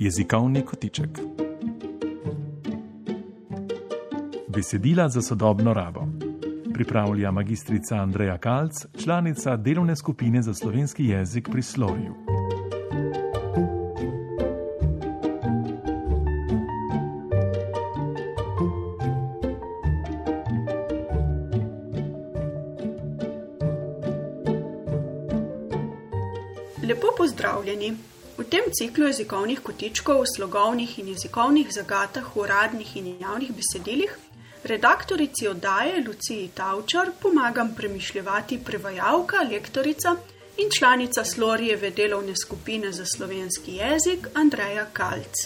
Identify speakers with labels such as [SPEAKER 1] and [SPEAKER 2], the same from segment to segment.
[SPEAKER 1] Jezikovni kotiček. Besedila za sodobno rabo. Pripravlja magistrica Andreja Kalc, članica delovne skupine za slovenski jezik pri Slovju.
[SPEAKER 2] Lepo pozdravljeni. V tem ciklu jezikovnih kotičkov o slogovnih in jezikovnih zagatah v uradnih in javnih besedilih redaktorici oddaje Luciji Tavčar pomagam premišljati prevajalka, lektorica in članica Slorijeve delovne skupine za slovenski jezik Andreja Kalc.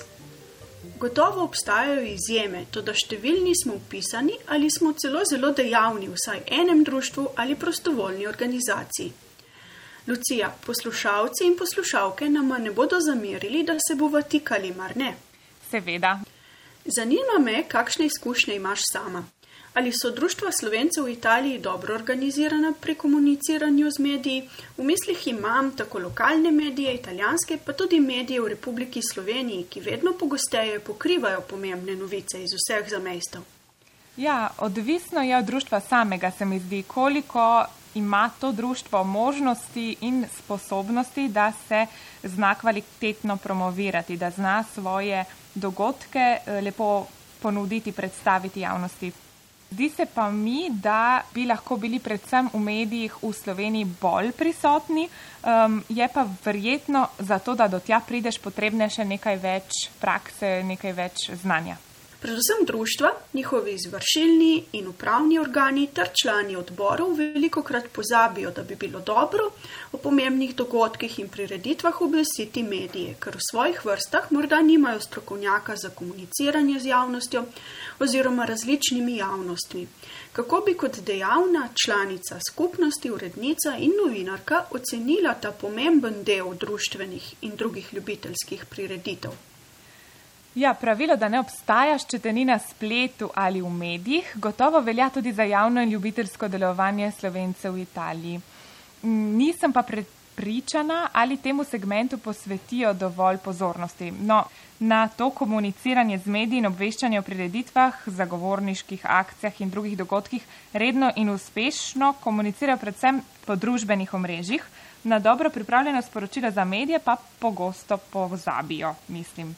[SPEAKER 2] Gotovo obstajajo izjeme, tudi številni smo upisani ali smo celo zelo dejavni v vsaj enem društvu ali prostovoljni organizaciji. Lucija, poslušalci in poslušalke nam ne bodo zamerili, da se bo vtikali, mar ne?
[SPEAKER 3] Seveda.
[SPEAKER 2] Zanima me, kakšne izkušnje imaš sama. Ali so društva slovencev v Italiji dobro organizirana pri komuniciranju z mediji? V mislih imam tako lokalne medije, italijanske, pa tudi medije v Republiki Sloveniji, ki vedno pogosteje pokrivajo pomembne novice iz vseh zamejstev.
[SPEAKER 3] Ja, odvisno je od društva samega, se mi zdi, koliko ima to društvo možnosti in sposobnosti, da se zna kvalitetno promovirati, da zna svoje dogodke lepo ponuditi, predstaviti javnosti. Zdi se pa mi, da bi lahko bili predvsem v medijih v Sloveniji bolj prisotni, um, je pa verjetno za to, da do tja prideš, potrebne še nekaj več prakse, nekaj več znanja.
[SPEAKER 2] Predvsem društva, njihovi izvršilni in upravni organi ter člani odborov veliko krat pozabijo, da bi bilo dobro o pomembnih dogodkih in prireditvah obvestiti medije, ker v svojih vrstah morda nimajo strokovnjaka za komuniciranje z javnostjo oziroma različnimi javnostmi. Kako bi kot dejavna članica skupnosti, urednica in novinarka ocenila ta pomemben del društvenih in drugih ljubiteljskih prireditev?
[SPEAKER 3] Ja, pravilo, da ne obstajaš, če te ni na spletu ali v medijih, gotovo velja tudi za javno in ljubiteljsko delovanje slovencev v Italiji. Nisem pa prepričana, ali temu segmentu posvetijo dovolj pozornosti. No, na to komuniciranje z mediji in obveščanje o prireditvah, zagovorniških akcijah in drugih dogodkih redno in uspešno komunicirajo predvsem po družbenih omrežjih, na dobro pripravljeno sporočilo za medije pa pogosto pozabijo, mislim.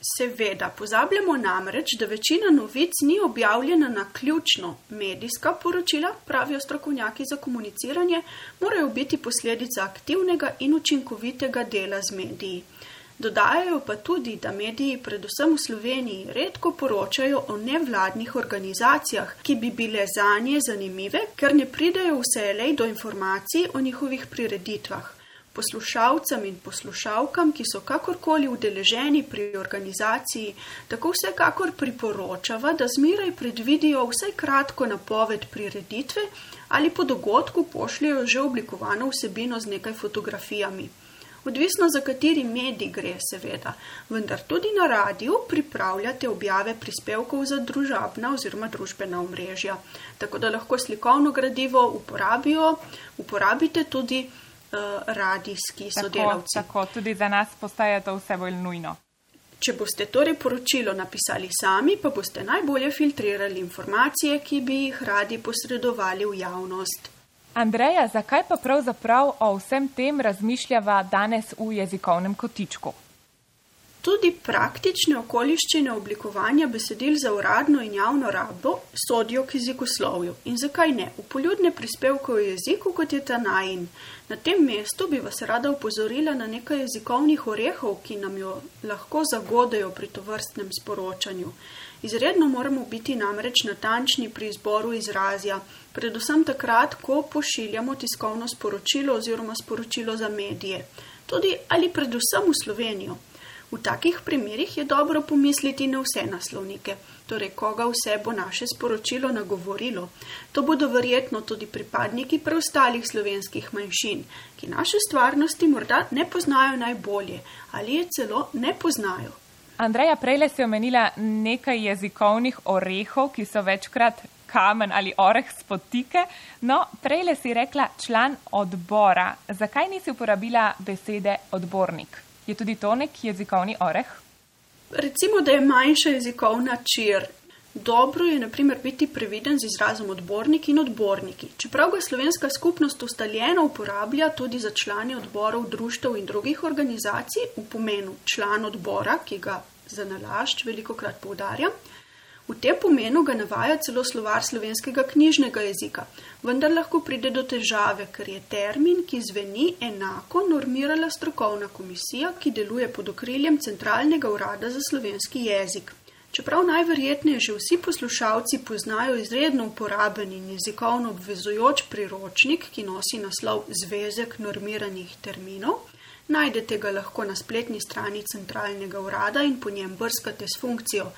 [SPEAKER 2] Seveda, pozabljamo namreč, da večina novic ni objavljena na ključno medijska poročila, pravijo strokovnjaki za komuniciranje, morajo biti posledica aktivnega in učinkovitega dela z mediji. Dodajajo pa tudi, da mediji, predvsem v Sloveniji, redko poročajo o nevladnih organizacijah, ki bi bile za nje zanimive, ker ne pridajo vselej do informacij o njihovih prireditvah poslušalcem in poslušalkam, ki so kakorkoli udeleženi pri organizaciji, tako vsekakor priporočava, da zmeraj predvidijo vsaj kratko napoved prireditve ali po dogodku pošljajo že oblikovano vsebino z nekaj fotografijami. Odvisno za kateri medij gre, seveda, vendar tudi na radiju pripravljate objave prispevkov za družabna oziroma družbena omrežja, tako da lahko slikovno gradivo uporabijo, uporabite tudi radijski
[SPEAKER 3] Tako,
[SPEAKER 2] sodelavci.
[SPEAKER 3] tako, tudi za nas postaja to vse bolj nujno.
[SPEAKER 2] Če boste torej poročilo napisali sami, pa boste najbolje filtrirali informacije, ki bi jih radi posredovali v javnost.
[SPEAKER 3] Andreja, zakaj pa pravzaprav o vsem tem razmišljava danes v jezikovnem kotičku?
[SPEAKER 2] Tudi praktične okoliščine oblikovanja besedil za uradno in javno rabo sodijo k jezikoslovju. In zakaj ne? V poljudne prispevke o jeziku, kot je ta najin. Na tem mestu bi vas rada upozorila na nekaj jezikovnih orehov, ki nam jo lahko zagodejo pri tovrstnem sporočanju. Izredno moramo biti namreč natančni pri izboru izrazja, predvsem takrat, ko pošiljamo tiskovno sporočilo oziroma sporočilo za medije. Tudi ali predvsem v Slovenijo. V takih primerjih je dobro pomisliti na vse naslovnike, torej koga vse bo naše sporočilo nagovorilo. To bodo verjetno tudi pripadniki preostalih slovenskih manjšin, ki naše stvarnosti morda ne poznajo najbolje ali je celo ne poznajo.
[SPEAKER 3] Andreja, prej si omenila nekaj jezikovnih orehov, ki so večkrat kamen ali oreh spotike. No, prej si rekla član odbora. Zakaj nisi uporabila besede odbornik? Je tudi to nek jezikovni oreh?
[SPEAKER 2] Recimo, da je manjša jezikovna čir. Dobro je, na primer, biti previden z izrazom odbornik in odborniki. Čeprav ga slovenska skupnost ustaljeno uporablja tudi za člane odborov, društev in drugih organizacij v pomenu član odbora, ki ga za nalašč veliko krat poudarjam, V tem pomenu ga navaja celo slovar slovenskega knjižnega jezika, vendar lahko pride do težave, ker je termin, ki zveni enako, normirala strokovna komisija, ki deluje pod okriljem Centralnega urada za slovenski jezik. Čeprav najverjetneje že vsi poslušalci poznajo izredno uporaben in jezikovno obvezujoč priročnik, ki nosi naslov Zvezek normiranih terminov, najdete ga lahko na spletni strani Centralnega urada in po njem brskate s funkcijo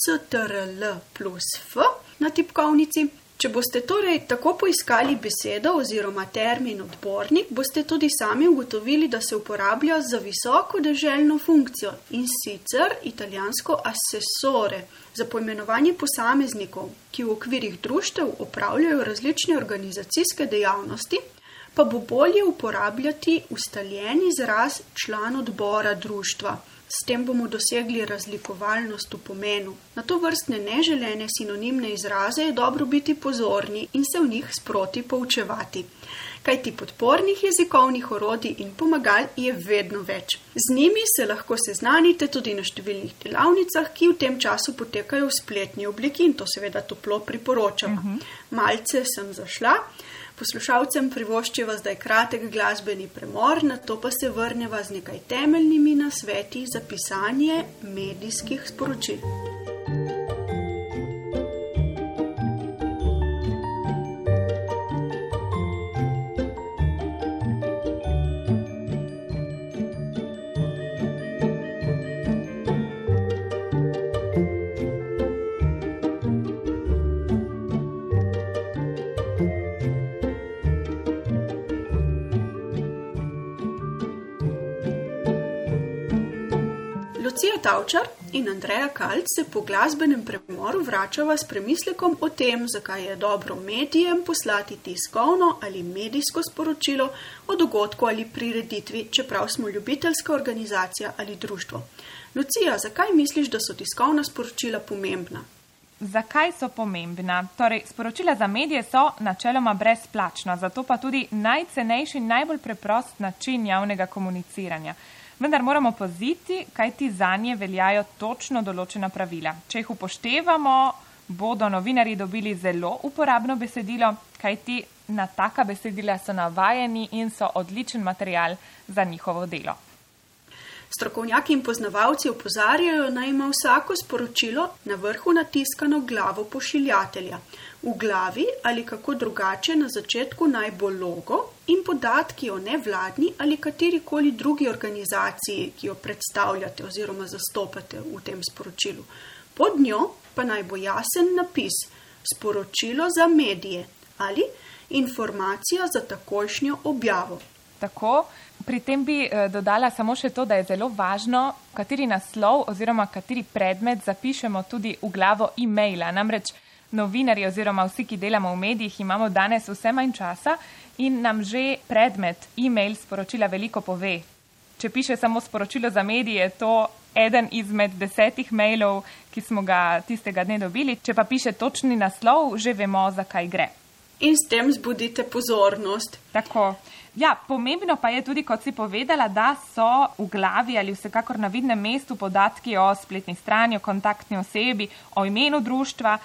[SPEAKER 2] CTRL plus F na tipkovnici. Če boste torej tako poiskali besedo oziroma termin odbornik, boste tudi sami ugotovili, da se uporablja za visoko deželjno funkcijo in sicer italijansko assessore za pojmenovanje posameznikov, ki v okvirih društev upravljajo različne organizacijske dejavnosti, pa bo bolje uporabljati ustaljen izraz član odbora društva. S tem bomo dosegli razlikovalnost v pomenu. Na to vrstne neželene sinonimne izraze je dobro biti pozorni in se v njih sproti poučevati. Kaj ti podpornih jezikovnih orodij in pomagal je vedno več. Z njimi se lahko seznanite tudi na številnih delavnicah, ki v tem času potekajo v spletni obliki in to seveda toplo priporočam. Uh mhm. -huh. Malce sem zašla. Poslušalcem privoščiva zdaj kratek glasbeni premor, na to pa se vrneva z nekaj temeljnimi nasveti za pisanje medijskih sporočil. Tavčar in Andreja Kalc se po glasbenem premoru vračava s premislekom o tem, zakaj je dobro medijem poslati tiskovno ali medijsko sporočilo o dogodku ali prireditvi, čeprav smo ljubiteljska organizacija ali društvo. Lucija, zakaj misliš, da so tiskovna sporočila pomembna?
[SPEAKER 3] Zakaj so pomembna? Torej, sporočila za medije so načeloma brezplačna, zato pa tudi najcenejši in najbolj preprost način javnega komuniciranja vendar moramo paziti, kaj ti za nje veljajo točno določena pravila. Če jih upoštevamo, bodo novinari dobili zelo uporabno besedilo, kaj ti na taka besedila so navajeni in so odličen material za njihovo delo.
[SPEAKER 2] Strokovnjaki in poznavalci opozarjajo, da ima vsako sporočilo na vrhu natiskano glavo pošiljatelja. V glavi ali kako drugače na začetku naj bo logo in podatki o nevladni ali katerikoli drugi organizaciji, ki jo predstavljate oziroma zastopate v tem sporočilu. Pod njo pa naj bo jasen napis: sporočilo za medije ali informacija za takošnjo objavo.
[SPEAKER 3] Tako, pri tem bi eh, dodala samo še to, da je zelo važno, kateri naslov oziroma kateri predmet zapišemo tudi v glavo e-maila. Namreč novinarji oziroma vsi, ki delamo v medijih, imamo danes vse manj časa in nam že predmet e-mail sporočila veliko pove. Če piše samo sporočilo za medije, je to eden izmed desetih mailov, ki smo ga tistega dne dobili. Če pa piše točni naslov, že vemo, zakaj gre.
[SPEAKER 2] In s tem zbudite pozornost.
[SPEAKER 3] Tako. Ja, pomembno pa je tudi, kot si povedala, da so v glavi ali vsekakor na vidnem mestu podatki o spletni strani, o kontaktni osebi, o imenu društva,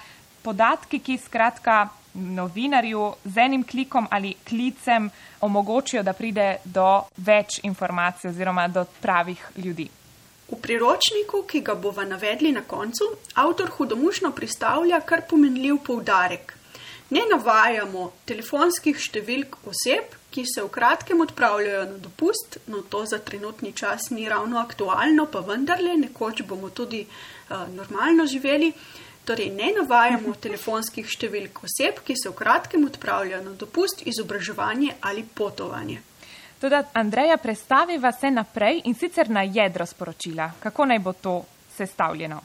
[SPEAKER 3] podatki, ki skratka novinarju z enim klikom ali klicem omogočijo, da pride do več informacij oziroma do pravih ljudi.
[SPEAKER 2] V priročniku, ki ga bova navedli na koncu, avtor hudomušno pristavlja kar pomenljiv poudarek. Ne navajamo telefonskih številk oseb, ki se v kratkem odpravljajo na dopust, no to za trenutni čas ni ravno aktualno, pa vendarle, nekoč bomo tudi uh, normalno živeli. Torej, ne navajamo telefonskih številk oseb, ki se v kratkem odpravljajo na dopust, izobraževanje ali potovanje.
[SPEAKER 3] Tudi Andreja, predstaviva se naprej in sicer na jedro sporočila. Kako naj bo to sestavljeno?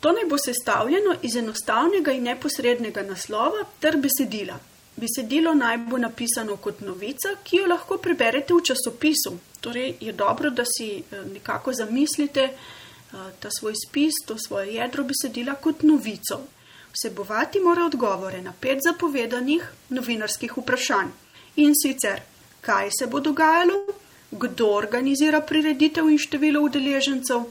[SPEAKER 2] To naj bo sestavljeno iz enostavnega in neposrednega naslova ter besedila. Besedilo naj bo napisano kot novica, ki jo lahko preberete v časopisu. Torej je dobro, da si eh, nekako zamislite, ta svoj spis, to svoje jedro besedila kot novico. Vsebovati mora odgovore na pet zapovedanih novinarskih vprašanj. In sicer, kaj se bo dogajalo, kdo organizira prireditev in število udeležencev,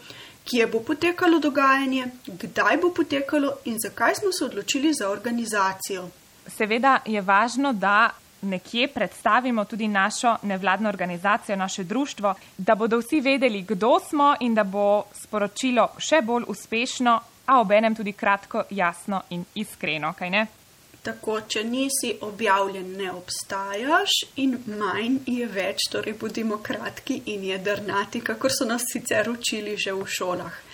[SPEAKER 2] kje bo potekalo dogajanje, kdaj bo potekalo in zakaj smo se odločili za organizacijo.
[SPEAKER 3] Seveda je važno, da nekje predstavimo tudi našo nevladno organizacijo, naše društvo, da bodo vsi vedeli, kdo smo in da bo sporočilo še bolj uspešno, a obenem tudi kratko, jasno in iskreno, kaj ne?
[SPEAKER 2] Tako, če nisi objavljen, ne obstajaš in manj je več, torej bodimo kratki in jedrnati, kakor so nas sicer učili že v šolah.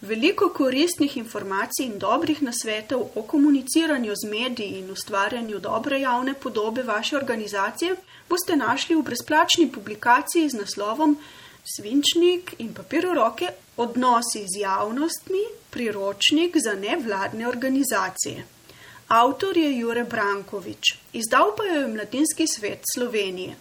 [SPEAKER 2] Veliko koristnih informacij in dobrih nasvetov o komuniciranju z mediji in ustvarjanju dobre javne podobe vaše organizacije boste našli v brezplačni publikaciji z naslovom Svinčnik in papiroroke odnosi z javnostmi, priročnik za nevladne organizacije. Avtor je Jure Brankovič, izdal pa jo je Mladinski svet Slovenije.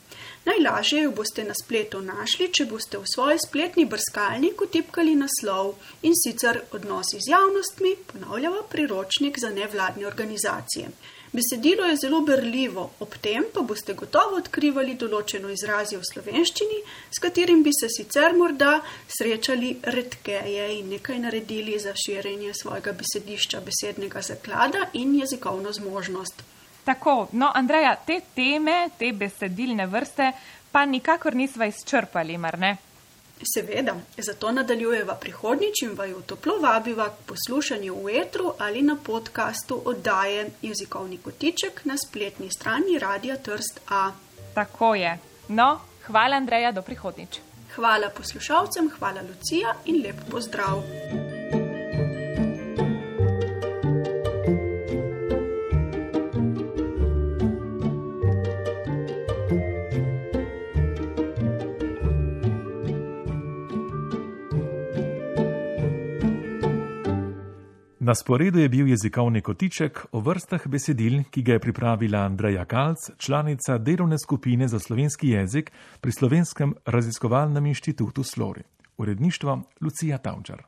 [SPEAKER 2] Najlažje jo boste na spletu našli, če boste v svoj spletni brskalnik utipkali naslov in sicer odnosi z javnostmi, ponavljava priročnik za nevladne organizacije. Besedilo je zelo berljivo, ob tem pa boste gotovo odkrivali določeno izrazje v slovenščini, s katerim bi se sicer morda srečali redkeje in nekaj naredili za širjenje svojega besedišča, besednega zaklada in jezikovno zmožnost.
[SPEAKER 3] Tako, no, Andreja, te teme, te besedilne vrste pa nikakor nisva izčrpali, mar ne?
[SPEAKER 2] Seveda, zato nadaljujeva prihodnjič in vaju toplo vabiva k poslušanju v etru ali na podkastu oddaje Jezikovni kotiček na spletni strani Radia Trst A.
[SPEAKER 3] Tako je. No, hvala Andreja, do prihodnjič.
[SPEAKER 2] Hvala poslušalcem, hvala Lucija in lep pozdrav.
[SPEAKER 1] Na sporedu je bil jezikovni kotiček o vrstah besedil, ki ga je pripravila Andreja Kalc, članica delovne skupine za slovenski jezik pri Slovenskem raziskovalnem inštitutu Slori. Uredništvo Lucija Tavčar.